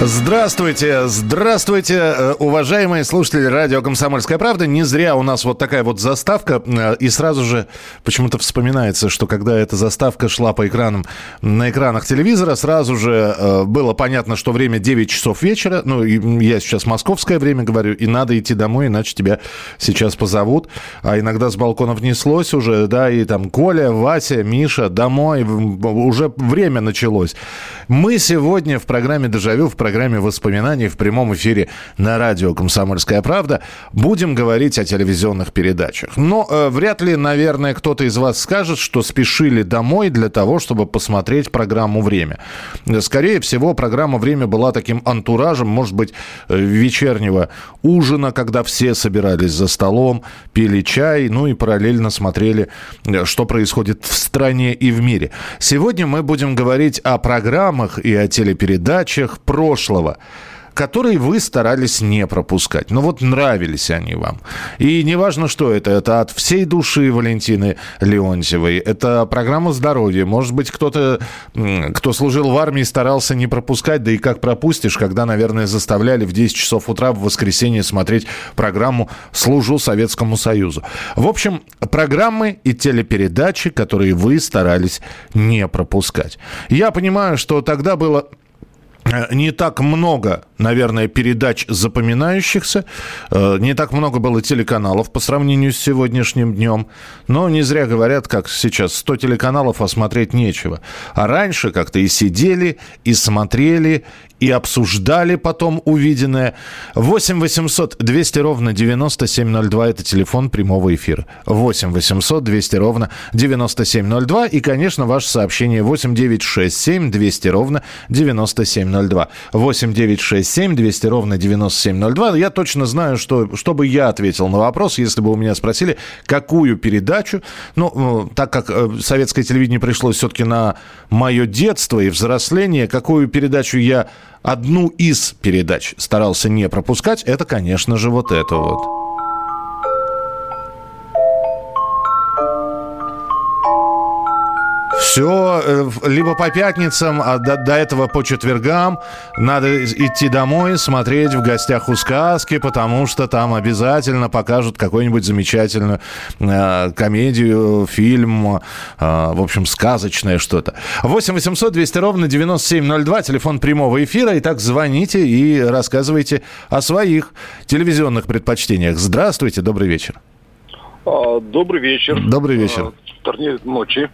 Здравствуйте, здравствуйте, э, уважаемые слушатели радио «Комсомольская правда». Не зря у нас вот такая вот заставка, э, и сразу же почему-то вспоминается, что когда эта заставка шла по экранам, на экранах телевизора, сразу же э, было понятно, что время 9 часов вечера, ну, я сейчас московское время говорю, и надо идти домой, иначе тебя сейчас позовут. А иногда с балкона внеслось уже, да, и там Коля, Вася, Миша, домой, уже время началось. Мы сегодня в программе «Дежавю», в программе воспоминаний в прямом эфире на радио «Комсомольская правда» будем говорить о телевизионных передачах. Но э, вряд ли, наверное, кто-то из вас скажет, что спешили домой для того, чтобы посмотреть программу «Время». Скорее всего, программа «Время» была таким антуражем, может быть, э, вечернего ужина, когда все собирались за столом, пили чай, ну и параллельно смотрели, э, что происходит в стране и в мире. Сегодня мы будем говорить о программах и о телепередачах прошлого которые вы старались не пропускать. Но вот нравились они вам. И неважно, что это. Это от всей души Валентины Леонтьевой. Это программа здоровья. Может быть, кто-то, кто служил в армии, старался не пропускать. Да и как пропустишь, когда, наверное, заставляли в 10 часов утра в воскресенье смотреть программу «Служу Советскому Союзу». В общем, программы и телепередачи, которые вы старались не пропускать. Я понимаю, что тогда было не так много, наверное, передач запоминающихся, э, не так много было телеканалов по сравнению с сегодняшним днем, но не зря говорят, как сейчас, 100 телеканалов, а смотреть нечего. А раньше как-то и сидели, и смотрели, и обсуждали потом увиденное. 8 800 200 ровно 9702 – это телефон прямого эфира. 8 800 200 ровно 9702. И, конечно, ваше сообщение 8 967 200 ровно 9702. 8 967 200 ровно 9702. Я точно знаю, что, что бы я ответил на вопрос, если бы у меня спросили, какую передачу. Ну, э, так как э, советское телевидение пришлось все-таки на мое детство и взросление, какую передачу я одну из передач старался не пропускать, это, конечно же, вот это вот. Все, либо по пятницам, а до, до этого по четвергам надо идти домой, смотреть в гостях у сказки, потому что там обязательно покажут какую-нибудь замечательную э, комедию, фильм, э, в общем, сказочное что-то. 8 800 200 ровно 9702, телефон прямого эфира. Итак, звоните и рассказывайте о своих телевизионных предпочтениях. Здравствуйте, добрый вечер. А, Добрый вечер. Добрый вечер. А, Вернее, ночи.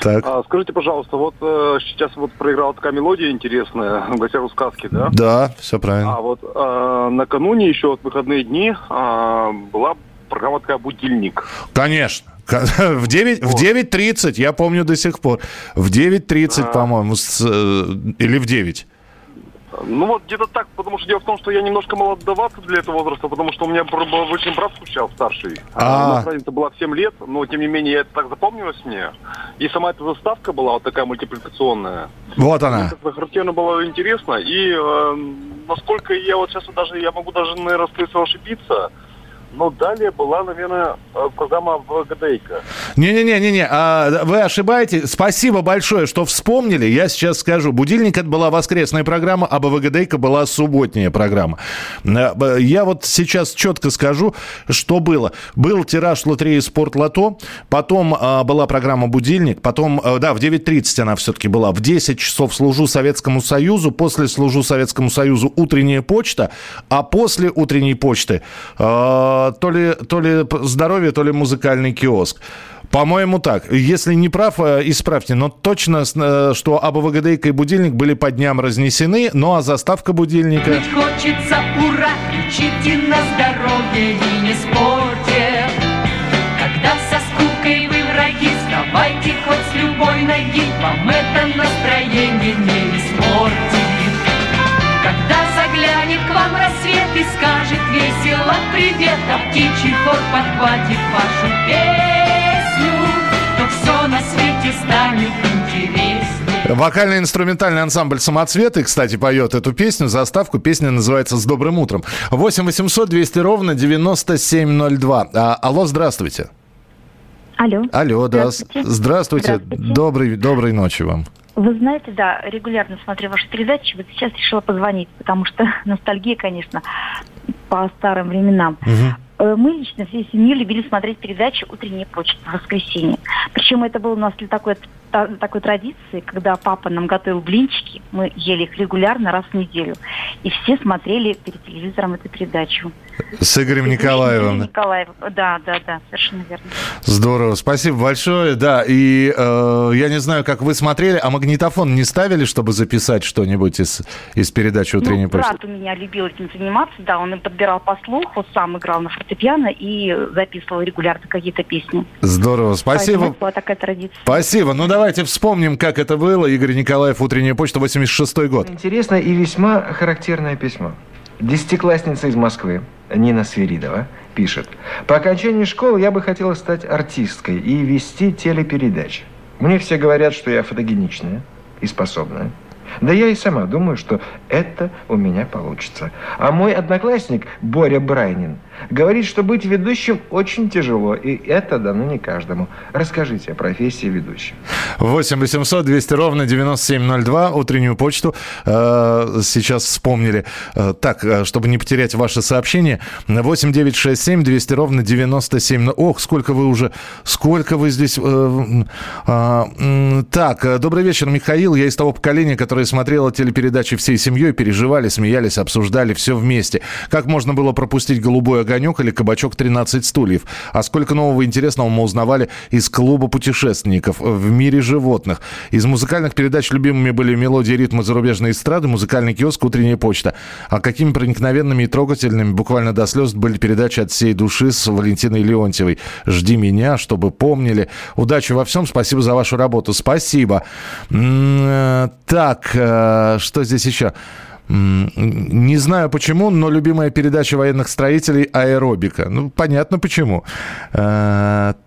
Так. А, скажите, пожалуйста, вот э, сейчас вот проиграла такая мелодия интересная в гостях у сказки, да? Да, все правильно. А вот э, накануне еще вот выходные дни а, была программа такая «Будильник». Конечно. В 9, в 9.30, я помню до сих пор. В 9.30, по-моему, с, э, или в 9. Ну вот где-то так, потому что дело в том, что я немножко молодоват для этого возраста, потому что у меня бр- бр- очень брат скучал старший. А. У нас разница была в 7 лет, но тем не менее это так запомнилось мне. И сама эта заставка была вот такая мультипликационная. Вот она. Как-то характерно было интересно. И э, насколько я вот сейчас даже, я могу даже, наверное, ошибиться, но далее была, наверное, э, программа «ВГДейка». Не-не-не-не, а, вы ошибаетесь. Спасибо большое, что вспомнили. Я сейчас скажу. «Будильник» — это была воскресная программа, а «БВГДейка» была субботняя программа. Э, Я вот сейчас четко скажу, что было. Был тираж лотереи «Спорт-лото», потом а, была программа «Будильник», потом, а, да, в 9.30 она все-таки была, в 10 часов «Служу Советскому Союзу», после «Служу Советскому Союзу» утренняя почта, а после утренней почты то ли, то ли здоровье, то ли музыкальный киоск. По-моему, так. Если не прав, э, исправьте. Но точно, э, что АБВГДейка и будильник были по дням разнесены, ну а заставка будильника... Жить хочется, ура, кричите на здоровье и не спорьте. Когда со скукой вы враги, вставайте хоть с любой ноги, вам это настроение не привет, а птичий хор подхватит вашу песню, то все на свете станет интереснее. Вокально-инструментальный ансамбль «Самоцветы», кстати, поет эту песню, заставку. Песня называется «С добрым утром». 8 800 200 ровно 9702. А, алло, здравствуйте. Алло. Алло, да. Здравствуйте. Здравствуйте. Здравствуйте. Доброй, доброй ночи вам. Вы знаете, да, регулярно смотрю ваши передачи. Вот сейчас решила позвонить, потому что ностальгия, конечно, по старым временам. Э, Мы лично всей семьей любили смотреть передачи «Утренняя почта» в воскресенье. Причем это было у нас для такой, та- такой традиции, когда папа нам готовил блинчики, мы ели их регулярно раз в неделю. И все смотрели перед телевизором эту передачу. С Игорем Николаевым. Николаев, да, да, да, совершенно верно. Здорово, спасибо большое. Да, и э, я не знаю, как вы смотрели, а магнитофон не ставили, чтобы записать что-нибудь из, из передачи «Утренняя ну, почта»? брат у меня любил этим заниматься, да, он подбирал по слуху, сам играл на фортепиано и записывал регулярно какие-то песни. Здорово, Поэтому спасибо. это была такая традиция. Спасибо. Ну, давайте вспомним, как это было. Игорь Николаев, «Утренняя почта», 86 год. Интересное и весьма характерное письмо. Десятиклассница из Москвы, Нина Свиридова, пишет. По окончании школы я бы хотела стать артисткой и вести телепередачи. Мне все говорят, что я фотогеничная и способная. Да я и сама думаю, что это у меня получится. А мой одноклассник Боря Брайнин говорит, что быть ведущим очень тяжело, и это дано не каждому. Расскажите о профессии ведущего. 8 800 200 ровно 9702. Утреннюю почту э, сейчас вспомнили. Э, так, э, чтобы не потерять ваше сообщение. 8 9 6 7 200 ровно 97. Ох, сколько вы уже... Сколько вы здесь... а, так, добрый вечер, Михаил. Я из того поколения, которое смотрело телепередачи всей семьей, переживали, смеялись, обсуждали все вместе. Как можно было пропустить «Голубой огонек» или «Кабачок 13 стульев»? А сколько нового интересного мы узнавали из клуба путешественников в мире животных. Из музыкальных передач любимыми были мелодии ритмы зарубежной эстрады, музыкальный киоск, утренняя почта. А какими проникновенными и трогательными, буквально до слез, были передачи от всей души с Валентиной Леонтьевой. «Жди меня», чтобы помнили. Удачи во всем, спасибо за вашу работу. Спасибо. Э, Так, э, что здесь еще? Не знаю почему, но любимая передача военных строителей аэробика. Ну, понятно почему.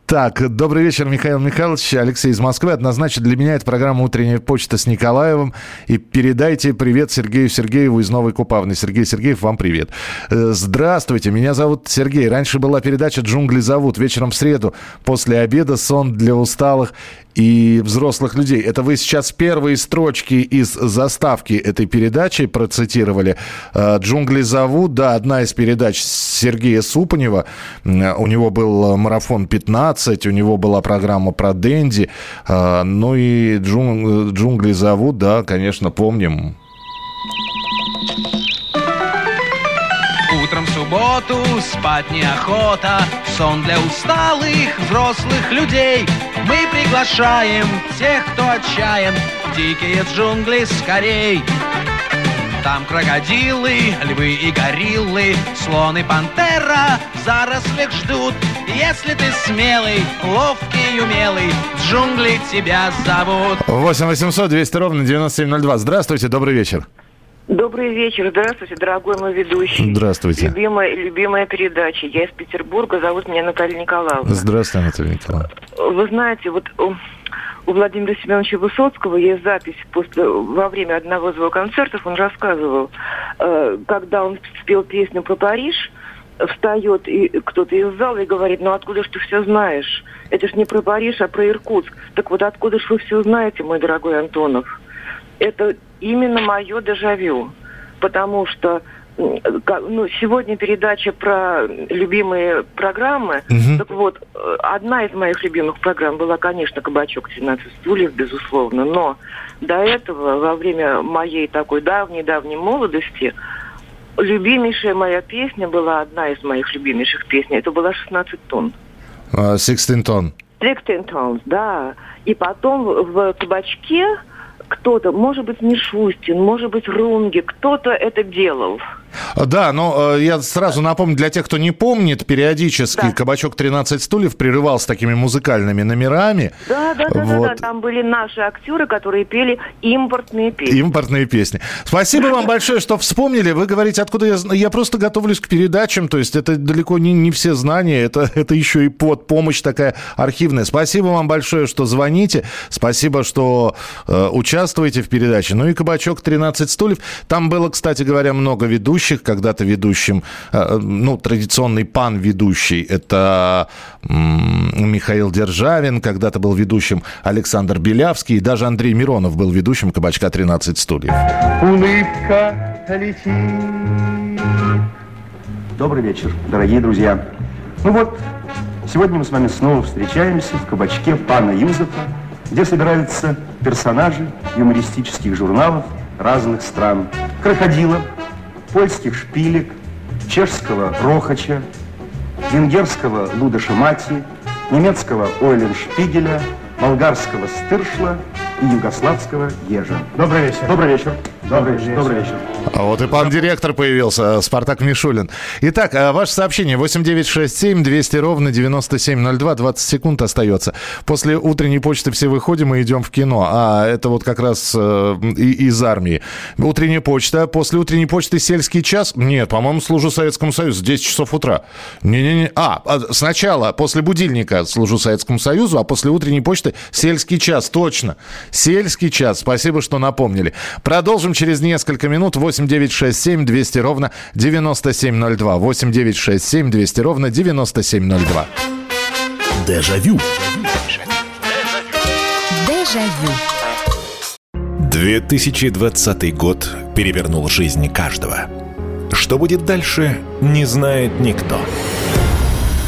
Э, Так, добрый вечер, Михаил Михайлович, Алексей из Москвы. Однозначно для меня это программа «Утренняя почта» с Николаевым. И передайте привет Сергею Сергееву из Новой Купавны. Сергей Сергеев, вам привет. Э, Здравствуйте, меня зовут Сергей. Раньше была передача «Джунгли зовут» вечером в среду. После обеда сон для усталых и взрослых людей. Это вы сейчас первые строчки из заставки этой передачи процитировали. Э, «Джунгли зовут», да, одна из передач Сергея Супанева. М, У него был э, марафон 15, у него была программа про Дэнди. Э, Ну и «Джун- «Джунгли зовут», да, конечно, помним. Утром в субботу спать неохота Сон для усталых взрослых людей Мы приглашаем тех, кто отчаян Дикие джунгли скорей Там крокодилы, львы и гориллы Слон и пантера в зарослях ждут Если ты смелый, ловкий и умелый Джунгли тебя зовут 8 800 200 ровно 9702. Здравствуйте, добрый вечер. Добрый вечер, здравствуйте, дорогой мой ведущий. Здравствуйте. Любимая, любимая передача. Я из Петербурга, зовут меня Наталья Николаевна. Здравствуйте, Анатолий Николаевич. Вы знаете, вот у, у Владимира Семеновича Высоцкого есть запись после, во время одного из его концертов, он рассказывал, э, когда он спел песню про Париж, встает и кто-то из зала и говорит, ну откуда ж ты все знаешь? Это ж не про Париж, а про Иркутск. Так вот откуда ж вы все знаете, мой дорогой Антонов? это именно мое дежавю. Потому что ну, сегодня передача про любимые программы. Мгм. Так вот, э, одна из моих любимых программ была, конечно, «Кабачок 17 стульев», безусловно. Но до этого, во время моей такой давней-давней молодости, любимейшая моя песня была, одна из моих любимейших песней, это была «16 тонн». А, Sixteen Тонн. Sixteen Tons, да. И потом в кабачке кто-то, может быть, Мишустин, может быть, Рунге, кто-то это делал. Да, но э, я сразу напомню, для тех, кто не помнит, периодически Да. кабачок 13 стульев прерывал с такими музыкальными номерами. Да, да, да, Вот. да, там были наши актеры, которые пели импортные песни. Импортные песни. Спасибо вам большое, что вспомнили. Вы говорите, откуда я. Я просто готовлюсь к передачам, то есть это далеко не, не все знания, это, это еще и под помощь такая архивная. Спасибо вам большое, что звоните. Спасибо, что э, участвуете в передаче. Ну и кабачок 13 стульев. Там было, кстати говоря, много ведущих. Когда-то ведущим, э, ну, традиционный пан-ведущий, это Михаил Державин. Когда-то был ведущим Александр Белявский. И даже Андрей Миронов был ведущим кабачка 13 стульев. Улыбка летит. Добрый вечер, дорогие друзья. Ну вот, сегодня мы с вами снова встречаемся в кабачке пана Юзефа, где собираются персонажи юмористических журналов разных стран. Крокодила, польских шпилек, чешского Рохача, венгерского Лудоша Мати, немецкого Ойлен Шпигеля, болгарского Стыршла и югославского Ежа. Добрый вечер. Добрый вечер. Добрый вечер. Добрый вечер. А вот и пан-директор появился, Спартак Мишулин. Итак, а, ваше сообщение 8967 200 ровно 9702, 20 секунд остается. После утренней почты все выходим и идем в кино. А это вот как раз э, из армии. Утренняя почта. После утренней почты сельский час? Нет, по-моему, служу Советскому Союзу. 10 часов утра. Не-не-не. А, а, сначала после будильника служу Советскому Союзу, а после утренней почты сельский час. Точно. Сельский час. Спасибо, что напомнили. Продолжим через несколько минут. 8967 200 ровно 9702. 8967 200 ровно 9702. Дежавю. Дежавю. 2020 год перевернул жизнь каждого. Что будет дальше, не знает никто.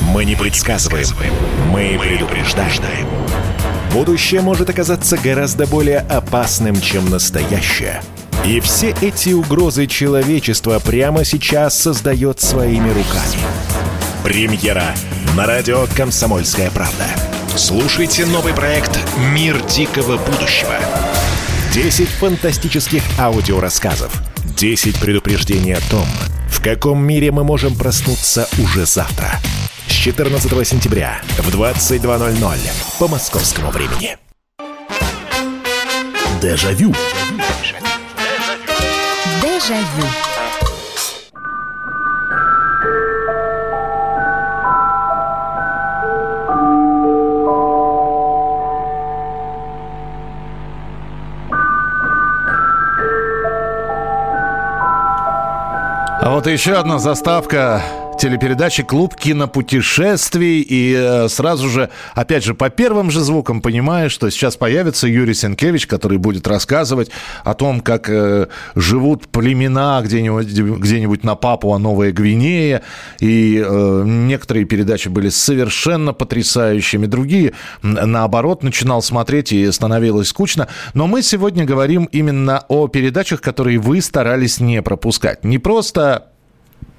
Мы не предсказываем, мы предупреждаем. Будущее может оказаться гораздо более опасным, чем настоящее. И все эти угрозы человечество прямо сейчас создает своими руками. Премьера на радио «Комсомольская правда». Слушайте новый проект «Мир дикого будущего». 10 фантастических аудиорассказов. 10 предупреждений о том, в каком мире мы можем проснуться уже завтра. С 14 сентября в 22.00 по московскому времени. Дежавю. Дежавю. А вот еще одна заставка телепередачи «Клуб кинопутешествий». И э, сразу же, опять же, по первым же звукам понимаешь, что сейчас появится Юрий Сенкевич, который будет рассказывать о том, как э, живут племена где-нибудь, где-нибудь на Папуа Новая Гвинея. И э, некоторые передачи были совершенно потрясающими, другие, наоборот, начинал смотреть и становилось скучно. Но мы сегодня говорим именно о передачах, которые вы старались не пропускать. Не просто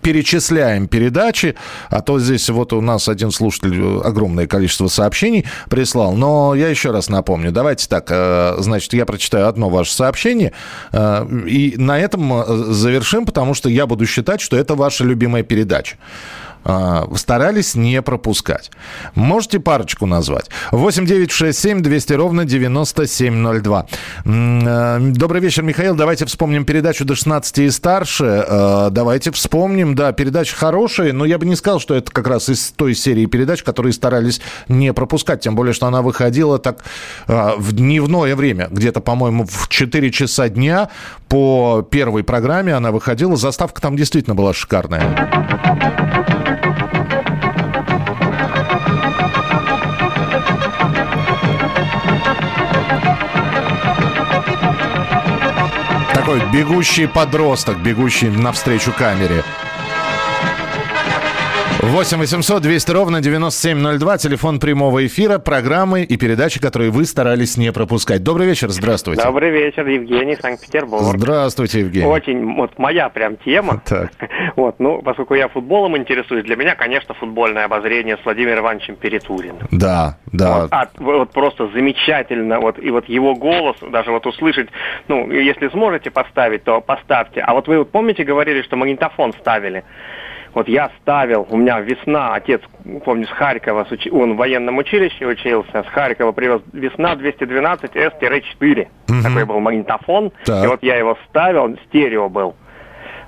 перечисляем передачи, а то здесь вот у нас один слушатель э, огромное количество сообщений прислал, но я еще раз напомню, давайте так, э, значит, я прочитаю одно ваше сообщение, э, и на этом завершим, потому что я буду считать, что это ваша любимая передача. А, Старались не пропускать. Можете парочку назвать? 8 9 6 7 200 ровно 9702. М, э, Добрый вечер, Михаил. Давайте вспомним передачу до 16 и старше. Э, Давайте вспомним. Да, передача хорошая, но я бы не сказал, что это как раз из той серии передач, которые старались не пропускать. Тем более, что она выходила так э, в дневное время. Где-то, по-моему, в 4 часа дня по первой программе она выходила. Заставка там действительно была шикарная. Такой бегущий подросток, бегущий навстречу камере. 8 800 200 ровно 9702, телефон прямого эфира, программы и передачи, которые вы старались не пропускать. Добрый вечер, здравствуйте. Добрый вечер, Евгений, Санкт-Петербург. Здравствуйте, Евгений. Очень, вот моя прям тема. Так. Вот, ну, поскольку я футболом интересуюсь, для меня, конечно, футбольное обозрение с Владимиром Ивановичем Перетуриным. Да, да. Вот, а, вот просто замечательно, вот, и вот его голос, даже вот услышать, ну, если сможете поставить, то поставьте. А вот вы вот помните, говорили, что магнитофон ставили? Вот я ставил, у меня весна, отец, помню, с Харькова, он в военном училище учился, с Харькова привез весна 212 S-4. Такой был магнитофон. Так. И вот я его ставил, стерео был.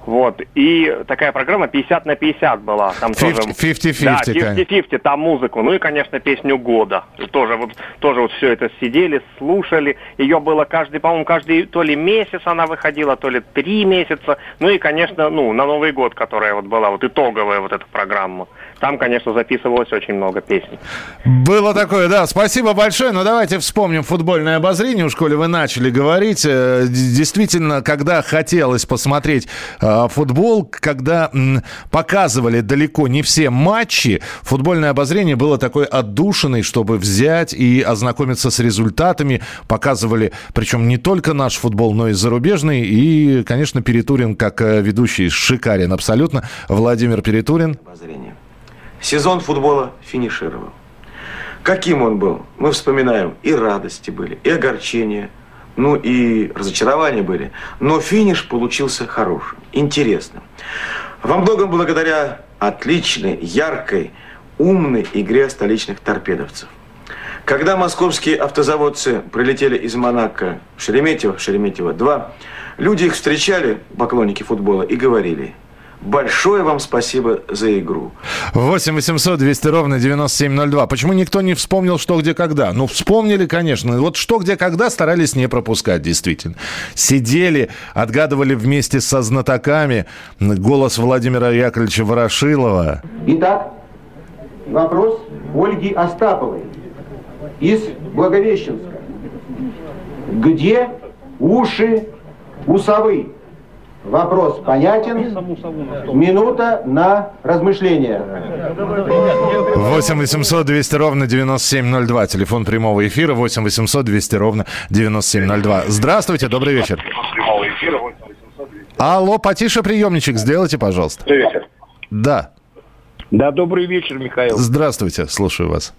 Вот. И такая программа 50 на 50 была. Там 50 тоже... 50-50, Да, конечно. 50-50, там музыку. Ну и, конечно, песню года. Тоже вот, тоже вот все это сидели, слушали. Ее было каждый, по-моему, каждый то ли месяц она выходила, то ли три месяца. Ну и, конечно, ну, на Новый год, которая вот была, вот итоговая вот эта программа. Там, конечно, записывалось очень много песен. Было такое, да. Спасибо большое. Но давайте вспомним футбольное обозрение. В школе вы начали говорить. Э, Действительно, когда хотелось посмотреть э, футбол, когда показывали далеко не все матчи, футбольное обозрение было такой отдушиной, чтобы взять и ознакомиться с результатами. Показывали, причем не только наш футбол, но и зарубежный. И, конечно, Перетурин, как э, ведущий, шикарен абсолютно. Владимир Перетурин. Обозрение. Сезон футбола финишировал. Каким он был? Мы вспоминаем, и радости были, и огорчения, ну и разочарования были. Но финиш получился хорошим, интересным. Во многом благодаря отличной, яркой, умной игре столичных торпедовцев. Когда московские автозаводцы прилетели из Монако в Шереметьево, Шереметьево-2, люди их встречали, поклонники футбола, и говорили «Большое вам спасибо за игру». 8 800 200 ровно 9702. Почему никто не вспомнил, что, где, когда? Ну, вспомнили, конечно. Вот что, где, когда старались не пропускать, действительно. Сидели, отгадывали вместе со знатоками голос Владимира Яковлевича Ворошилова. Итак, вопрос Ольги Остаповой из Благовещенска. Где уши у совы? Вопрос понятен. Минута на размышление. 8 800 200 ровно 9702. Телефон прямого эфира 8 800 200 ровно 9702. Здравствуйте, добрый вечер. Алло, потише приемничек сделайте, пожалуйста. Добрый вечер. Да. Да, добрый вечер, Михаил. Здравствуйте, слушаю вас.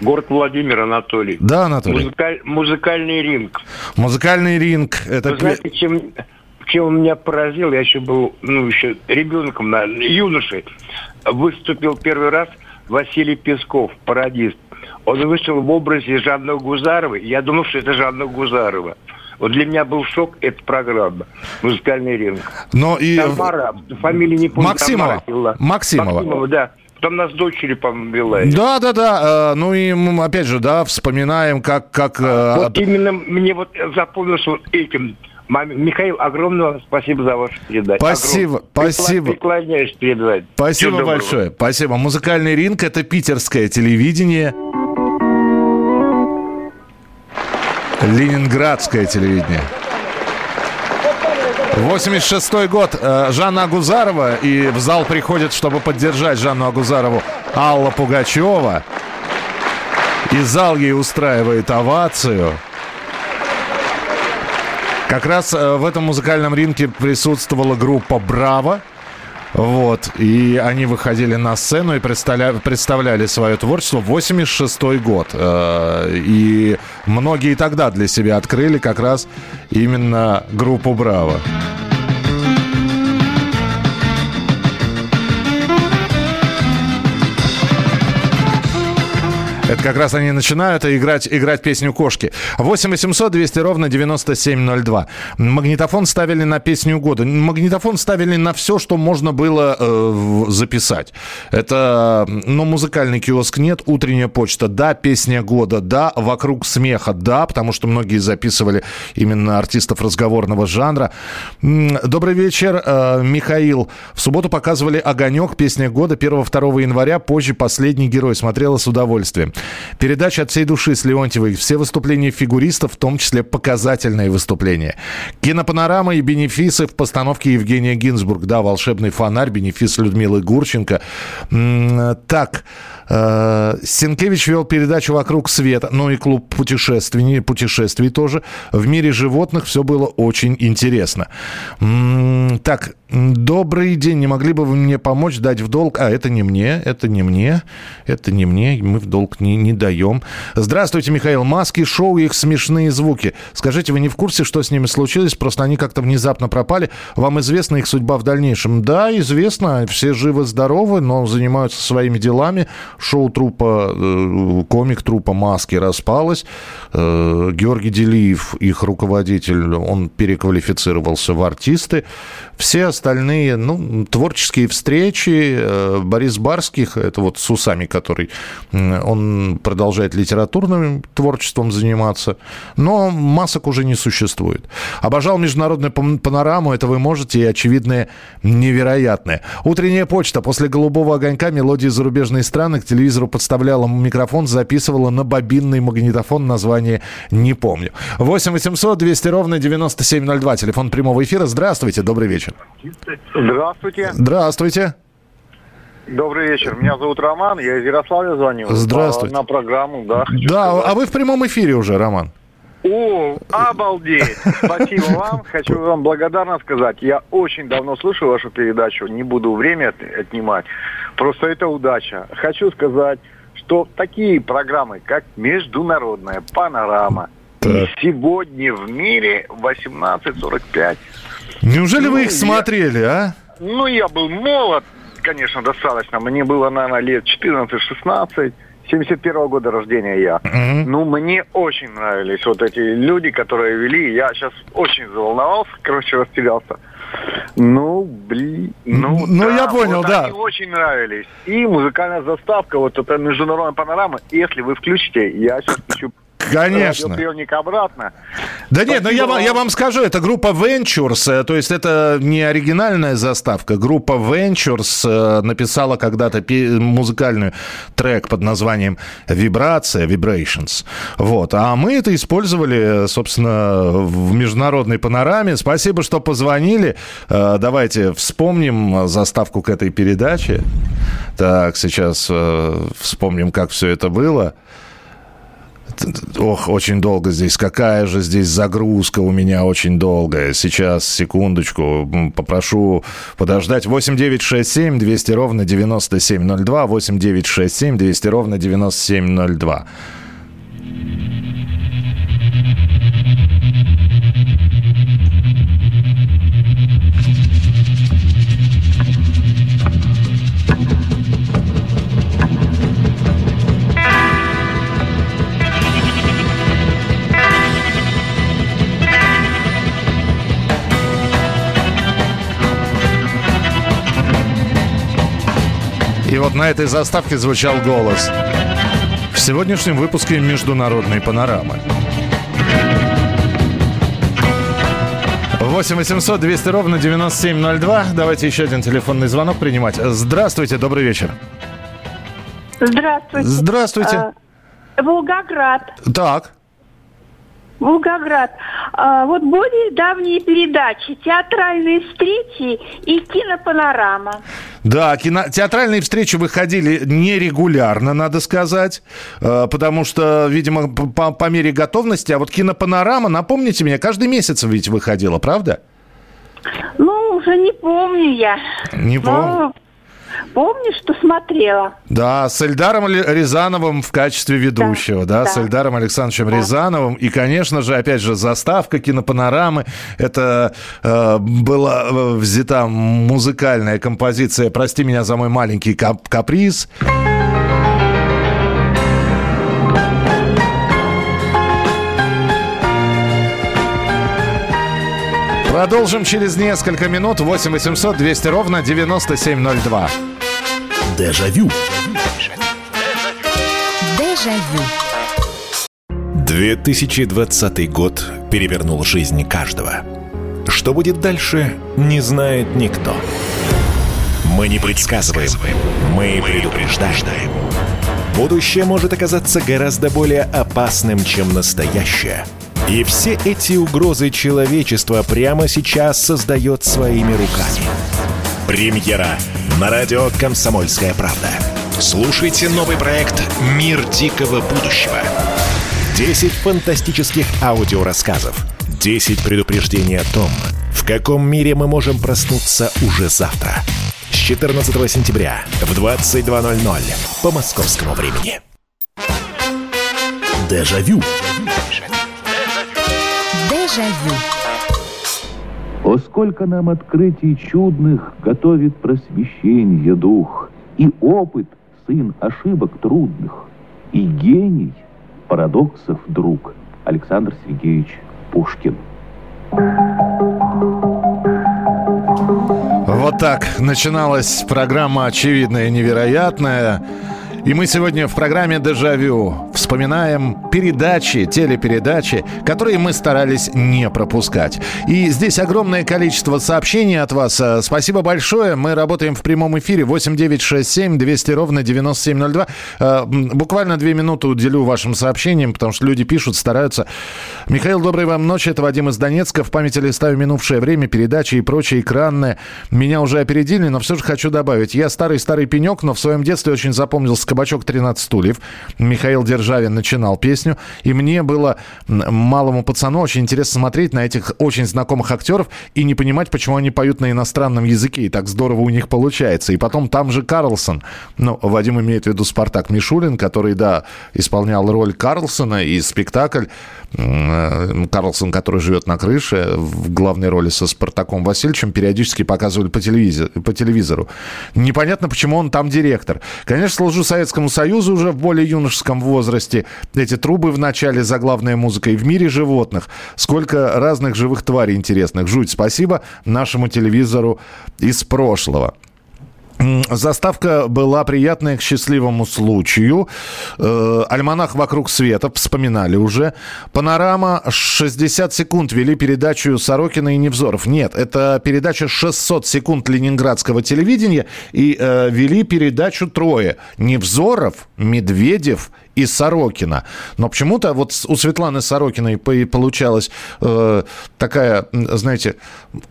Город Владимир Анатолий. Да, Анатолий. Музыкаль- Музыкальный ринг. Музыкальный ринг. Это Вы знаете, чем, чем он меня поразил? Я еще был, ну, еще ребенком, юношей. Выступил первый раз Василий Песков, пародист. Он вышел в образе Жанны Гузаровой. Я думал, что это Жанна Гузарова. Вот для меня был шок эта программа «Музыкальный ринг». Но и... Тамара, фамилия не помню. Максимова. Тамара. Максимова. Максимова, да. Потом нас дочери, по-моему, вела. Да, да, да. э, Ну и опять же, да, вспоминаем, как, как э, Вот именно мне вот запомнилось вот этим. Михаил, огромное вам спасибо за вашу передачу. Спасибо, Огромное. спасибо. Преклоняюсь передать. Спасибо Всего доброго. большое. Спасибо. Музыкальный ринг это питерское телевидение. Ленинградское телевидение. 86 год. э, Жанна Агузарова. И в зал приходит, чтобы поддержать Жанну Агузарову, Алла Пугачева. И зал ей устраивает овацию. Как раз э, в этом музыкальном ринге присутствовала группа «Браво». Вот, и они выходили на сцену и представляли, представляли свое творчество. 86 год. Э, И многие тогда для себя открыли как раз именно группу «Браво». Это как раз они начинают играть, играть песню «Кошки». 8 800 200 ровно 9702. Магнитофон ставили на песню года. Магнитофон ставили на все, что можно было э, записать. Это, ну, музыкальный киоск нет, утренняя почта, да, песня года, да, вокруг смеха, да, потому что многие записывали именно артистов разговорного жанра. Добрый вечер, э, Михаил. В субботу показывали «Огонек», песня года 1-2 января, позже «Последний герой». Смотрела с удовольствием. Передача от всей души с Леонтьевой. Все выступления фигуристов, в том числе показательные выступления. Кинопанорама и бенефисы в постановке Евгения Гинзбург. Да, «Волшебный фонарь», бенефис Людмилы Гурченко. Так, э, Сенкевич вел передачу «Вокруг света», ну и клуб путешествий, путешествий тоже. В мире животных все было очень интересно. Так, добрый день, не могли бы вы мне помочь дать в долг? А, это не мне, это не мне, это не мне, мы в долг не, не даем. Здравствуйте, Михаил. Маски, шоу, их смешные звуки. Скажите, вы не в курсе, что с ними случилось? Просто они как-то внезапно пропали. Вам известна их судьба в дальнейшем? Да, известно. Все живы-здоровы, но занимаются своими делами. Шоу трупа, э, комик трупа «Маски» распалось. Э, Георгий Делиев, их руководитель, он переквалифицировался в артисты. Все остальные, ну, творческие встречи. Э, Борис Барских, это вот с усами, который, он продолжает литературным творчеством заниматься. Но масок уже не существует. Обожал международную панораму, это вы можете, и очевидное невероятное. Утренняя почта. После «Голубого огонька» мелодии зарубежной страны к телевизору подставляла микрофон, записывала на бобинный магнитофон название «Не помню». 8 800 200 ровно 9702. Телефон прямого эфира. Здравствуйте, добрый вечер. Здравствуйте. Здравствуйте. Добрый вечер. Меня зовут Роман, я из Ярославля звоню. Здравствуйте. На программу, да. Да, сказать. а вы в прямом эфире уже, Роман. О, обалдеть! Спасибо вам. Хочу вам благодарно сказать. Я очень давно слушаю вашу передачу. Не буду время отнимать. Просто это удача. Хочу сказать, что такие программы, как «Международная панорама», так. сегодня в мире 18.45. Неужели ну, вы их смотрели, а? Ну, я был молод, конечно, достаточно. Мне было, наверное, лет 14-16. 71 года рождения я. Mm-hmm. Ну, мне очень нравились вот эти люди, которые вели. Я сейчас очень заволновался, короче, растерялся. Ну, блин, ну, ну да, я понял, вот да. Они очень нравились. И музыкальная заставка, вот эта международная панорама. Если вы включите, я сейчас включу Конечно. Радиоприемник обратно. Да нет, но я, вам, я вам скажу, это группа Ventures, э, то есть это не оригинальная заставка. Группа Ventures э, написала когда-то музыкальный трек под названием «Вибрация», «Vibrations». Вот. А мы это использовали, собственно, в международной панораме. Спасибо, что позвонили. Э, давайте вспомним заставку к этой передаче. Так, сейчас вспомним, как все это было. Ох, очень долго здесь. Какая же здесь загрузка у меня очень долгая. Сейчас, секундочку, попрошу подождать. 8967 200 ровно 9702. 8967 200 ровно 9702. И вот на этой заставке звучал голос. В сегодняшнем выпуске «Международной панорамы». 8 800 200 ровно 9702. Давайте еще один телефонный звонок принимать. Здравствуйте, добрый вечер. Здравствуйте. Здравствуйте. А, Волгоград. Так. Волгоград. А, вот более давние передачи, театральные встречи и кинопанорама. Да, кино... театральные встречи выходили нерегулярно, надо сказать, э, потому что, видимо, по, по мере готовности. А вот кинопанорама, напомните мне, каждый месяц ведь выходила, правда? Ну, уже не помню я. Не помню. Помнишь, что смотрела? Да, с Эльдаром Рязановым в качестве ведущего, да, да, да. с Эльдаром Александровичем да. Рязановым. И, конечно же, опять же, заставка кинопанорамы. Это э, была э, взята музыкальная композиция «Прости меня за мой маленький кап каприз». Продолжим через несколько минут. 8 800 200 ровно 9702. Дежавю. Дежавю. 2020 год перевернул жизнь каждого. Что будет дальше, не знает никто. Мы не предсказываем, мы предупреждаем. будущее может оказаться гораздо более опасным, чем настоящее. И все эти угрозы человечества прямо сейчас создает своими руками. Премьера на радио «Комсомольская правда». Слушайте новый проект «Мир дикого будущего». 10 фантастических аудиорассказов. 10 предупреждений о том, в каком мире мы можем проснуться уже завтра. С 14 сентября в 22.00 по московскому времени. Дежавю. Дежавю. О, сколько нам открытий чудных готовит просвещение дух, И опыт — сын ошибок трудных, и гений — парадоксов друг. Александр Сергеевич Пушкин. Вот так начиналась программа «Очевидное и невероятное». И мы сегодня в программе «Дежавю» вспоминаем передачи, телепередачи, которые мы старались не пропускать. И здесь огромное количество сообщений от вас. Э, Спасибо большое. Мы работаем в прямом эфире 8967 200 ровно 9702. Э, Буквально две минуты уделю вашим сообщениям, потому что люди пишут, стараются. Михаил, доброй вам ночи. Это Вадим из Донецка. В памяти листаю минувшее время, передачи и прочее экранное. Меня уже опередили, но все же хочу добавить. Я старый-старый пенек, но в своем детстве очень запомнился «Кабачок 13 стульев». Михаил Державин начинал песню. И мне было, малому пацану, очень интересно смотреть на этих очень знакомых актеров и не понимать, почему они поют на иностранном языке. И так здорово у них получается. И потом там же Карлсон. Ну, Вадим имеет в виду Спартак Мишулин, который, да, исполнял роль Карлсона и спектакль Карлсон, который живет на крыше, в главной роли со Спартаком Васильевичем, периодически показывали по телевизору. По телевизору. Непонятно, почему он там директор. Конечно, служу Советскому Союзу уже в более юношеском возрасте. Эти трубы в начале, заглавная музыка. И в мире животных. Сколько разных живых тварей интересных. Жуть, спасибо нашему телевизору из прошлого. Заставка была приятная к счастливому случаю. Э, Альманах «Вокруг света» вспоминали уже. Панорама 60 секунд вели передачу Сорокина и Невзоров. Нет, это передача 600 секунд ленинградского телевидения. И э, вели передачу трое. Невзоров, Медведев и Сорокина. Но почему-то вот у Светланы Сорокиной по- получалась э, такая, знаете,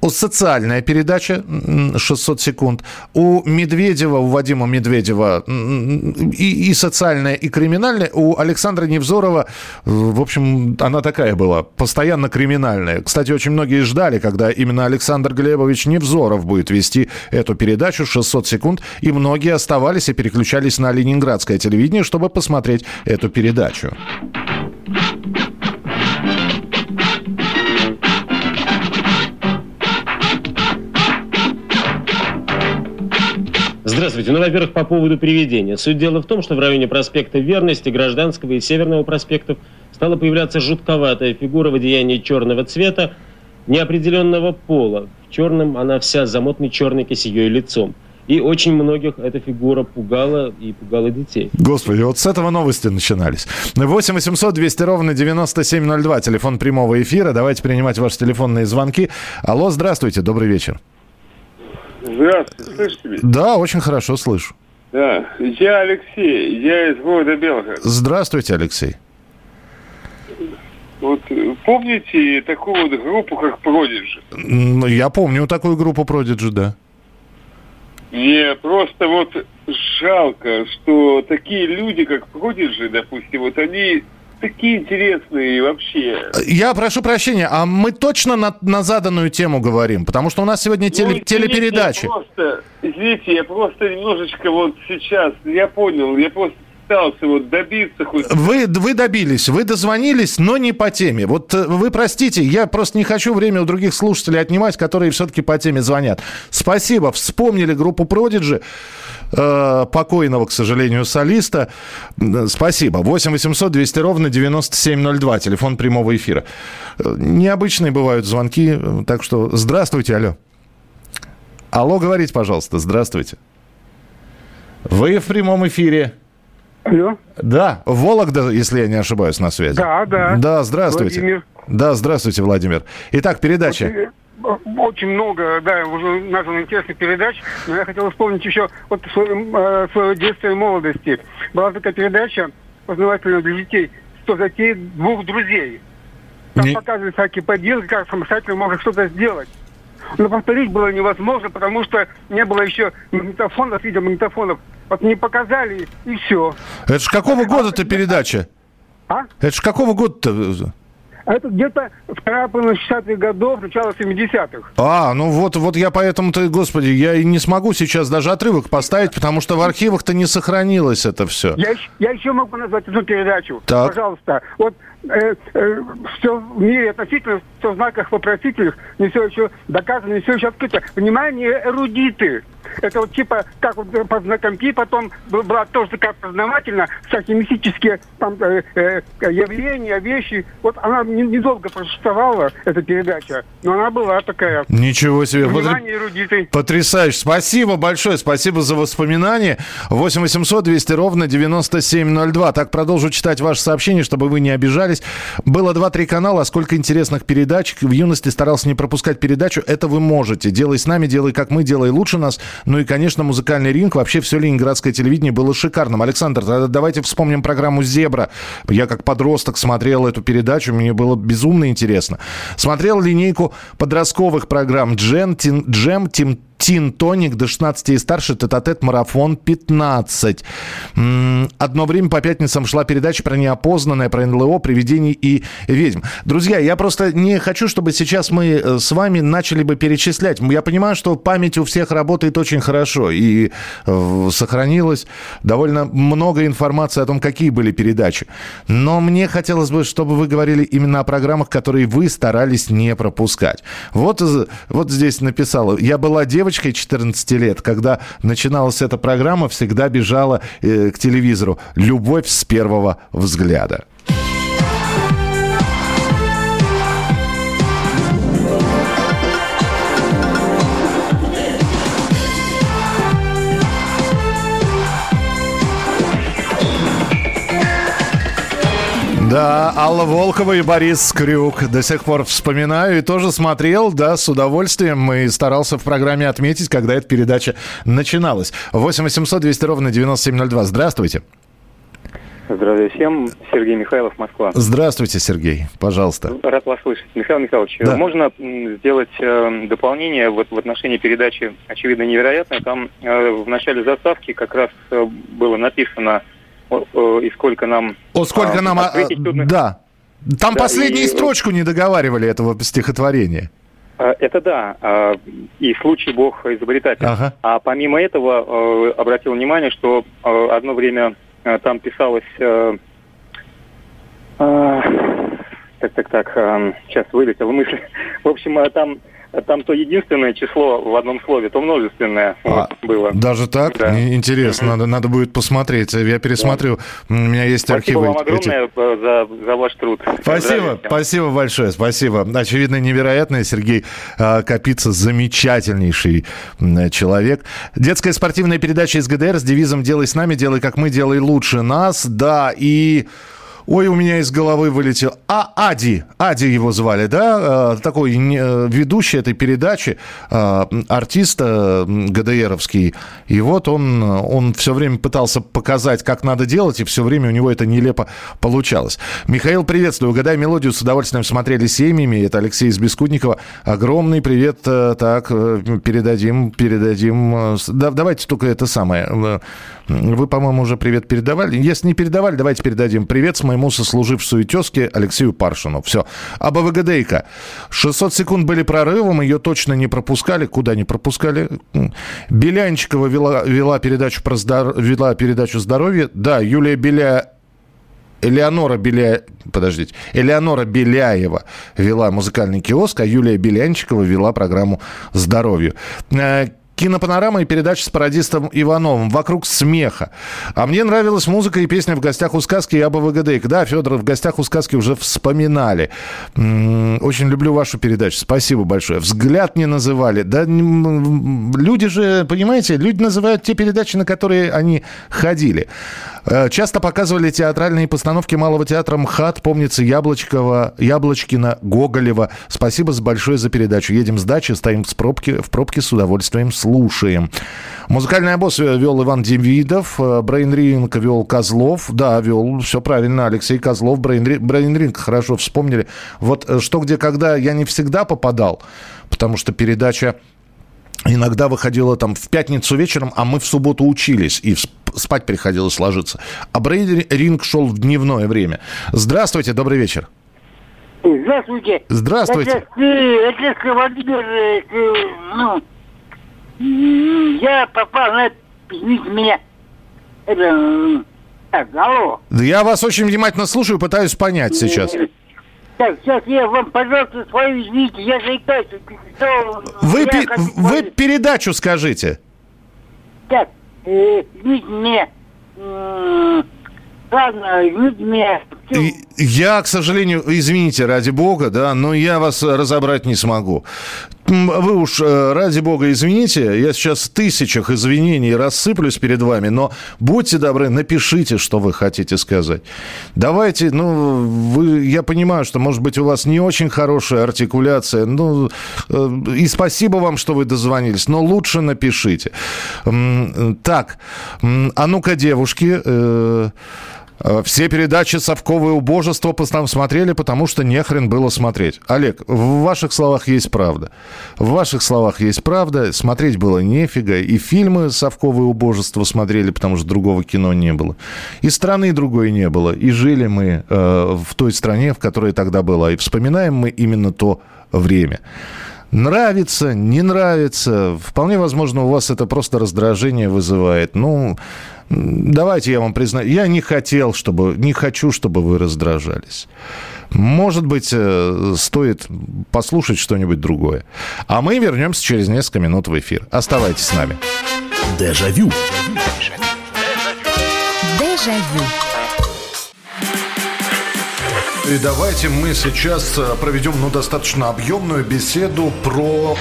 социальная передача м, 600 секунд. У Медведева, у Вадима Медведева и, и социальная, и криминальная. У Александра Невзорова, э, в общем, она такая была, постоянно криминальная. Кстати, очень многие ждали, когда именно Александр Глебович Невзоров будет вести эту передачу 600 секунд, и многие оставались и переключались на ленинградское телевидение, чтобы посмотреть эту передачу. Здравствуйте. Ну, во-первых, по поводу приведения. Суть дела в том, что в районе проспекта Верности, Гражданского и Северного проспектов стала появляться жутковатая фигура в одеянии черного цвета, неопределенного пола. В черном она вся замотной черной кисеей лицом. И очень многих эта фигура пугала и пугала детей. Господи, вот с этого новости начинались. 8 800 200 ровно 9702, телефон прямого эфира. Давайте принимать ваши телефонные звонки. Алло, здравствуйте, добрый вечер. Здравствуйте, слышите меня? Да, очень хорошо слышу. Да, я Алексей, я из города Белгород. Здравствуйте, Алексей. Вот э, помните такую вот группу, как Продиджи? Я помню такую группу Prodigy, да. Мне просто вот жалко, что такие люди, как Продиджи, допустим, вот они такие интересные вообще. Я прошу прощения, а мы точно на, на заданную тему говорим? Потому что у нас сегодня теле- Ну, извините, телепередачи. Я просто, извините, я просто немножечко вот сейчас, я понял, я просто пытался вот добиться хоть... Вы, вы добились, вы дозвонились, но не по теме. Вот э, вы простите, я просто не хочу время у других слушателей отнимать, которые все-таки по теме звонят. Спасибо, вспомнили группу Продиджи, э, покойного, к сожалению, солиста. Э, Спасибо. 8 800 200 ровно 9702, телефон прямого эфира. Необычные бывают звонки, так что здравствуйте, алло. Алло, говорите, пожалуйста, здравствуйте. Вы в прямом эфире. Алло. Да, Вологда, если я не ошибаюсь, на связи. Да, да. Да, здравствуйте. Владимир. Да, здравствуйте, Владимир. Итак, передача. очень много, да, уже названо интересных передач, но я хотел вспомнить еще вот свое, э, свое детство и молодости. Была такая передача познавательная для детей «Сто затей двух друзей». Там Не- показывали всякие поделки, как самостоятельно можно что-то сделать. Но повторить было невозможно, потому что не было еще магнитофонов, видеомагнитофонов. Вот не показали, и все. Это ж какого года-то передача? А? Это ж какого года-то? Это где-то вторая половина 60-х годов, начало 70-х. А, ну вот, вот я поэтому-то, господи, я и не смогу сейчас даже отрывок поставить, потому что в архивах-то не сохранилось это все. Я, я еще могу назвать одну передачу. Так. Пожалуйста. Вот все в мире относительно, все в знаках вопросительных, не все еще доказано, не все еще открыто. Внимание, эрудиты. Это вот типа, как вот по знакам пи, потом была тоже такая познавательная, всякие мистические там э, э, явления, вещи. Вот она не- недолго просуществовала, эта передача, но она была такая. Ничего себе. Внимание, эрудиты. Потрясающе. Спасибо большое. Спасибо за воспоминания. 8 800 200 ровно 9702. Так продолжу читать ваши сообщения, чтобы вы не обижались. Было 2-3 канала, а сколько интересных передач. В юности старался не пропускать передачу. Это вы можете. Делай с нами, делай как мы, делай лучше нас. Ну и, конечно, музыкальный ринг. Вообще все ленинградское телевидение было шикарным. Александр, давайте вспомним программу «Зебра». Я как подросток смотрел эту передачу. Мне было безумно интересно. Смотрел линейку подростковых программ «Джем», «Тин», «Джем», «Тим», Тин Тоник до 16 и старше, тет марафон 15. М, Одно время по пятницам шла передача про неопознанное, про НЛО, привидений и ведьм. Друзья, я просто не хочу, чтобы сейчас мы э, с вами начали бы перечислять. Я понимаю, что память у всех работает очень хорошо и э, сохранилось довольно много информации о том, какие были передачи. Но мне хотелось бы, чтобы вы говорили именно о программах, которые вы старались не пропускать. Вот, из- вот здесь написала. Я была девочкой 14 лет, когда начиналась эта программа, всегда бежала э, к телевизору. Любовь с первого взгляда. Да, Алла Волкова и Борис Скрюк. До сих пор вспоминаю и тоже смотрел, да, с удовольствием. И старался в программе отметить, когда эта передача начиналась. 8 800 200 ровно 9702. Здравствуйте. Здравия всем. Сергей Михайлов, Москва. Здравствуйте, Сергей. Пожалуйста. Рад вас слышать. Михаил Михайлович, Да. можно сделать э, дополнение вот в отношении передачи «Очевидно невероятно». Там э, в начале заставки как раз э, было написано, и сколько нам... О, сколько а, нам... а. Да. Там Да, последнюю и- строчку не договаривали этого стихотворения. А, Это да, а, и случай Бог изобретатель. Ага. А помимо этого э, обратил внимание, что э, одно время э, там писалось... э, так, так, так, сейчас вылетела мысль. В общем, там, там то единственное число в одном слове, то множественное вот, было. Даже так? Да. Интересно, надо, надо будет посмотреть. Я пересмотрю. У меня есть Спасибо архивы. вам эти- огромное э, за, за ваш труд. Спасибо, спасибо большое, спасибо. Очевидно, невероятное. Сергей э, Капица замечательнейший м, человек. Детская спортивная передача из ГДР с девизом «Делай с нами, делай как мы, делай лучше нас». Да, и... Ой, у меня из головы вылетел. А, Ади. Ади его звали, да? Э, такой э, ведущий этой передачи, э, артист ГДРовский. И вот он, он все время пытался показать, как надо делать, и все время у него это нелепо получалось. Михаил, приветствую. Угадай мелодию. С удовольствием смотрели семьями. Это Алексей из Бескудникова. Огромный привет. Так, передадим, передадим. да, давайте только это самое. Вы, по-моему, уже привет передавали. Если не передавали, давайте передадим привет с моему сослужившую тезке Алексею Паршину. Все. А БВГДейка. 600 секунд были прорывом, ее точно не пропускали. Куда не пропускали? Белянчикова вела, вела, передачу про здор... вела передачу здоровья. Да, Юлия Беля... Элеонора Беля... Подождите. Элеонора Беляева вела музыкальный киоск, а Юлия Белянчикова вела программу «Здоровью». Кинопанорама и передача с пародистом Ивановым «Вокруг смеха». А мне нравилась музыка и песня «В гостях у сказки» и Аба ВГД. Да, Федор, «В гостях у сказки» уже вспоминали. Очень люблю вашу передачу. Спасибо большое. «Взгляд» не называли. Да, люди же, понимаете, люди называют те передачи, на которые они ходили. Э, Часто показывали театральные постановки Малого театра МХАТ. Помнится Яблочкова, Яблочкина, Гоголева. Спасибо большое за передачу. Едем с дачи, стоим в пробке, в пробке с удовольствием слушаем. Музыкальный обоз вел Иван Демидов. э, Брейнринг вел Козлов. Да, вел, все правильно. Алексей Козлов. Брейнри- Брейнринг хорошо вспомнили. Вот э, что, где, когда я не всегда попадал, потому что передача иногда выходила там в пятницу вечером, а мы в субботу учились, и спать приходилось ложиться. А брейн-ринг шел в дневное время. Здравствуйте, добрый вечер. Здравствуйте. Здравствуйте. Это, э, Отец Владимир, э, ну, я попал на, извините меня, это, так, алло. Да Я вас очень внимательно слушаю, пытаюсь понять сейчас. Так, сейчас я вам, пожалуйста, свою, извините, я заикаюсь. что Вы, пе- хочу вы передачу скажите. Так, э, извините меня. Ладно, извините меня. Я, к сожалению, извините, ради бога, да, но я вас разобрать не смогу. Вы уж, э, ради бога, извините, я сейчас в тысячах извинений рассыплюсь перед вами, но будьте добры, напишите, что вы хотите сказать. Давайте, ну, вы, я понимаю, что, может быть, у вас не очень хорошая артикуляция, ну, э, и спасибо вам, что вы дозвонились, но лучше напишите. Так, а ну-ка, девушки, Э, Все передачи «Совковое убожество» смотрели, потому что не хрен было смотреть. Олег, в ваших словах есть правда. В ваших словах есть правда. Смотреть было нефига. И фильмы «Совковое убожество» смотрели, потому что другого кино не было. И страны другой не было. И жили мы э, в той стране, в которой тогда была. И вспоминаем мы именно то время. Нравится, не нравится. Вполне возможно, у вас это просто раздражение вызывает. Ну, давайте я вам признаю. Я не хотел, чтобы, не хочу, чтобы вы раздражались. Может быть, э, стоит послушать что-нибудь другое. А мы вернемся через несколько минут в эфир. Оставайтесь с нами. Дежавю. Дежавю. И давайте мы сейчас э, проведем ну, достаточно объемную беседу про...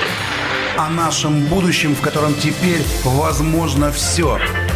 О нашем будущем, в котором теперь возможно все.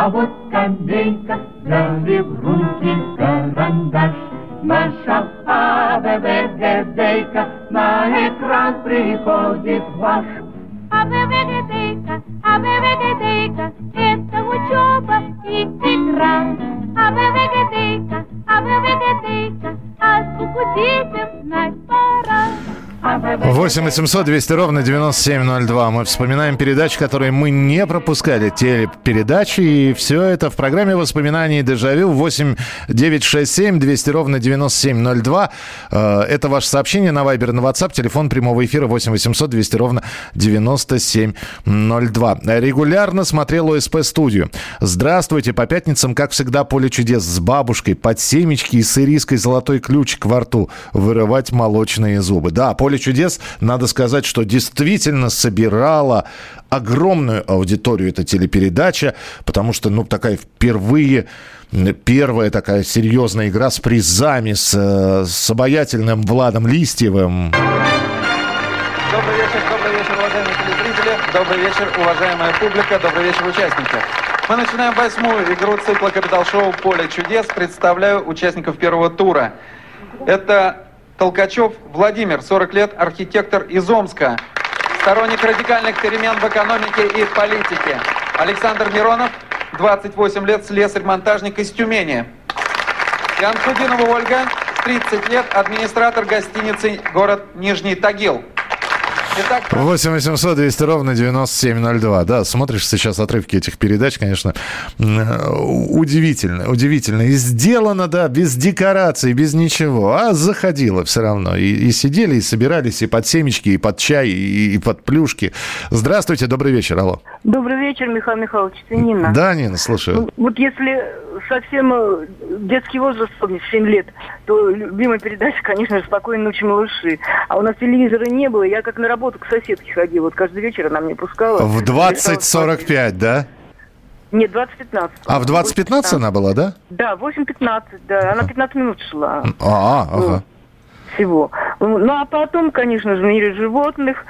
а вот скамейка, взяли в руки карандаш. Наша АБВГДейка на экран приходит ваш. АБВГДейка, АБВГДейка, это учеба и игра. АБВГДейка, АБВГДейка, азбуку детям знать пора. 8 800 200 ровно 9702. Мы вспоминаем передачи, которые мы не пропускали. Телепередачи. И все это в программе воспоминаний «Дежавю» 8 967 200 ровно 9702. Э, Это ваше сообщение на Вайбер, на WhatsApp. Телефон прямого эфира 8 800 200 ровно 9702. Регулярно смотрел ОСП-студию. Здравствуйте. По пятницам, как всегда, поле чудес с бабушкой. Под семечки и с ириской золотой ключик во рту. Вырывать молочные зубы. Да, поле чудес, надо сказать, что действительно собирала огромную аудиторию эта телепередача, потому что, ну, такая впервые первая такая серьезная игра с призами, с, с обаятельным Владом Листьевым. Добрый вечер, добрый вечер, уважаемые телезрители. Добрый вечер, уважаемая публика. Добрый вечер, участники. Мы начинаем восьмую игру цикла «Капитал-шоу. Поле чудес». Представляю участников первого тура. Это Толкачев Владимир, 40 лет, архитектор из Омска. Сторонник радикальных перемен в экономике и политике. Александр Миронов, 28 лет, слесарь-монтажник из Тюмени. Ян Худинова Ольга, 30 лет, администратор гостиницы «Город Нижний Тагил». Итак, 8 800 200 ровно 9702. Да, смотришь сейчас отрывки этих передач, конечно, э, удивительно, удивительно. И сделано, да, без декораций, без ничего. А заходило все равно. И, и сидели, и собирались, и под семечки, и под чай, и, и под плюшки. Здравствуйте, добрый вечер, алло. Добрый вечер, Михаил Михайлович, это Нина. Да, Нина, слушаю. Ну, Вот если совсем э, детский возраст вспомнить, 7 лет, то любимая передача, конечно же, «Спокойной ночи, малыши». А у нас телевизора не было, я как на работу к соседке ходила. Вот каждый вечер она мне пускала. В 20.45, да? Нет, 20.15. А в 20.15 она была, да? Да, 8.15, да. Она 15 минут шла. А, ага. Всего. Ну, а потом, конечно же, мире животных,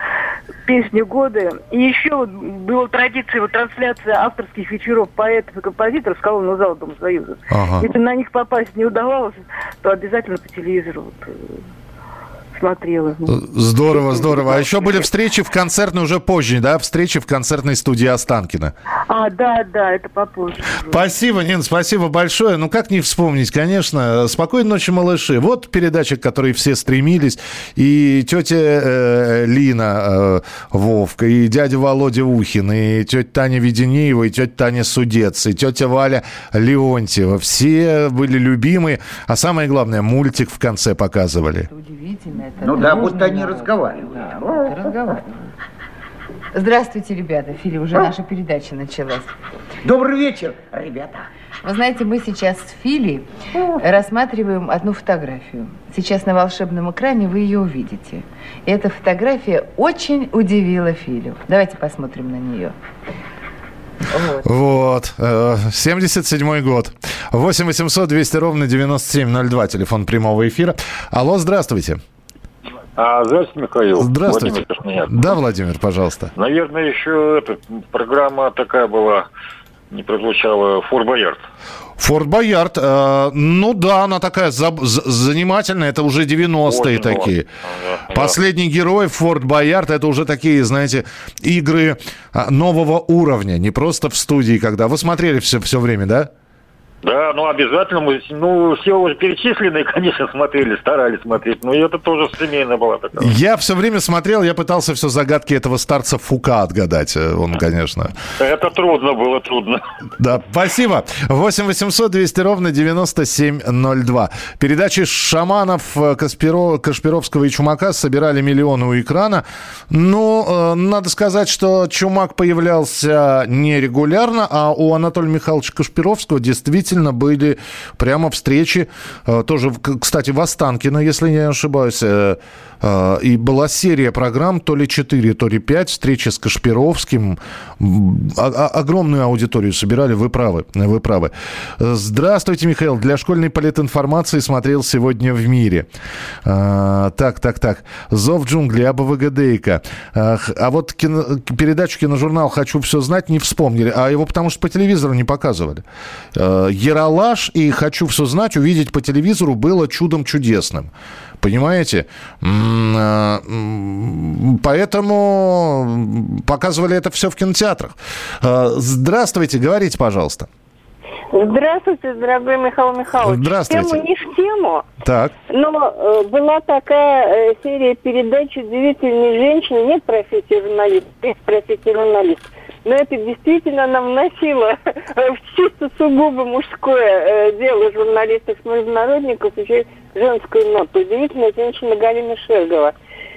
песни года. И еще вот была традиция вот трансляция авторских вечеров поэтов и композиторов с колонного зала Дома Союза. Ага. Если на них попасть не удавалось, то обязательно по телевизору вот, э, смотрела. Здорово, здорово. А еще были встречи в концертной уже позже, да? Встречи в концертной студии Останкина. А, да, да, это попозже. Спасибо, Нин, спасибо большое. Ну, как не вспомнить, конечно. «Спокойной ночи, малыши». Вот передача, к которой все стремились. И тетя э, Лина э, Вовка, и дядя Володя Ухин, и тетя Таня Веденеева, и тетя Таня Судец, и тетя Валя Леонтьева. Все были любимые. А самое главное, мультик в конце показывали. Удивительно. Это Ну да, будто они народ. разговаривают. Да, вот разговаривают. Здравствуйте, ребята. Фили, уже наша передача началась. Добрый вечер, ребята. Вы знаете, мы сейчас с Фили рассматриваем одну фотографию. Сейчас на волшебном экране вы ее увидите. И эта фотография очень удивила Филю. Давайте посмотрим на нее. Вот. э, 77-й год. 8 800 200 ровно 9702. Телефон прямого эфира. Алло, здравствуйте. А, здравствуйте, Михаил. Здравствуйте. Владимир. Да, Владимир, пожалуйста. Наверное, еще эта программа такая была, не прозвучала, Фор Боярд. Форт Боярд, э, ну да, она такая заб- з- занимательная, это уже 90-е Очень такие. да. Последний герой Форт Боярд, это уже такие, знаете, игры а, нового уровня, не просто в студии, когда... Вы смотрели все, все время, да? Да, ну обязательно мы, ну, все уже перечисленные, конечно, смотрели, старались смотреть, но это тоже семейная была такая. Я все время смотрел, я пытался все загадки этого старца Фука отгадать. Э, Он, конечно... Это трудно было, трудно. Да, спасибо. 8 800 200 ровно 9702. Передачи шаманов э, Каспиро, Кашпировского и Чумака собирали миллионы у экрана. Но э, надо сказать, что Чумак появлялся нерегулярно, а у Анатолия Михайловича Кашпировского действительно были прямо встречи. э, тоже, кстати, в Останкино, если не ошибаюсь. Э, э, И была серия программ, то ли 4, то ли 5, встречи с Кашпировским. Огромную аудиторию собирали, вы правы, вы правы. Э, Здравствуйте, Михаил. Для школьной политинформации смотрел сегодня в мире. А, Так, так, так. Зов джунглей, АБВГДейка. А вот кино- передачу киножурнал «Хочу все знать» не вспомнили, а его потому что по телевизору не показывали. Э, Яралаш и «Хочу все знать» увидеть по телевизору было чудом чудесным. Понимаете? М, Поэтому показывали это все в кинотеатрах. Э, Здравствуйте, говорите, пожалуйста. Здравствуйте, дорогой Михаил Михайлович. Здравствуйте. Тему не в тему, Так. но э, была такая э, серия передач «Удивительные женщины». Нет профессии журналист, есть профессия журналист. Но это действительно нам вносило в чисто сугубо мужское э, дело журналистов-международников еще и женскую ноту. Удивительная женщина Галина Шергова.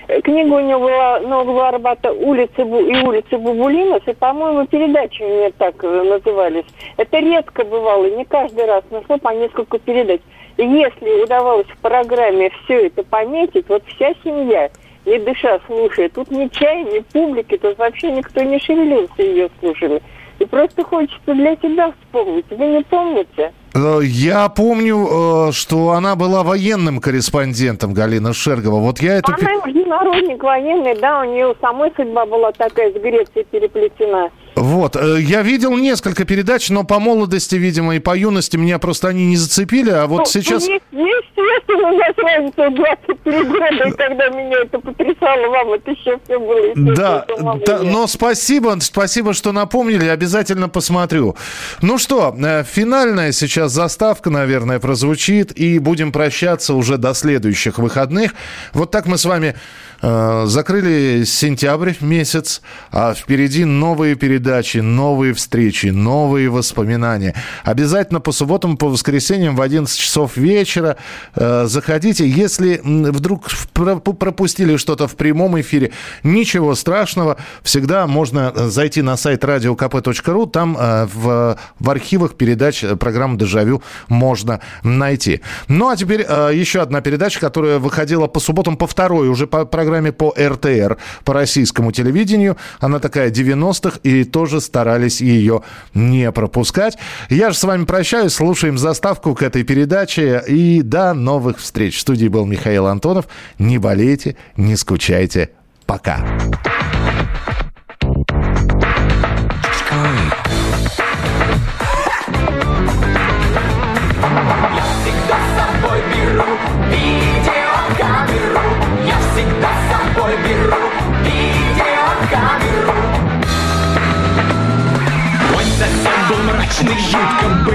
Э, Книга у него была «Нового Арбата. Улицы и улицы Бабулинов», и, по-моему, передачи у нее так э, назывались. Это редко бывало, не каждый раз, но шло по несколько передач. И если удавалось в программе все это пометить, вот вся семья, не дыша, слушая, тут ни чая, ни публики, тут вообще никто не шевелился, ее слушали. И просто хочется для себя вспомнить. Вы не помните? Э, Я помню, э, что она была военным корреспондентом, Галина Шергова. Вот я это... Она международник военный, да, у нее самой судьба была такая с Грецией переплетена. Вот, э, я видел несколько передач, но по молодости, видимо, и по юности меня просто они не зацепили, а вот Ну, сейчас... ну, е- Естественно, у нас разница в 23 года, и когда меня это потрясало, вам это еще все было. Да, да, но спасибо, спасибо, что напомнили, обязательно посмотрю. Ну что, э, финальная сейчас заставка, наверное, прозвучит, и будем прощаться уже до следующих выходных. Вот так мы с вами Закрыли сентябрь месяц, а впереди новые передачи, новые встречи, новые воспоминания. Обязательно по субботам, по воскресеньям в 11 часов вечера э, заходите. Если вдруг про- пропустили что-то в прямом эфире, ничего страшного. Всегда можно э, зайти на сайт radiokp.ru. Там э, в, в архивах передач э, программы «Дежавю» можно найти. Ну, а теперь э, еще одна передача, которая выходила по субботам по второй уже по программе по РТР, по российскому телевидению. Она такая 90-х, и тоже старались ее не пропускать. Я же с вами прощаюсь, слушаем заставку к этой передаче, и до новых встреч. В студии был Михаил Антонов. Не болейте, не скучайте. Пока.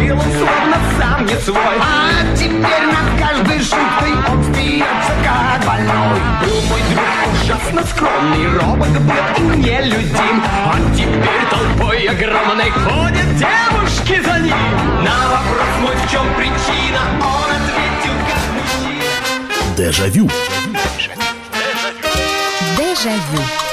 Был, он словно сам не свой. А теперь над каждой шуткой он смеется, как больной. Был мой друг ужасно скромный, робот был и нелюдим. А теперь толпой огромной ходят девушки за ним. На вопрос мой, в чем причина, он ответил, как мужчина. Дежавю. Дежавю.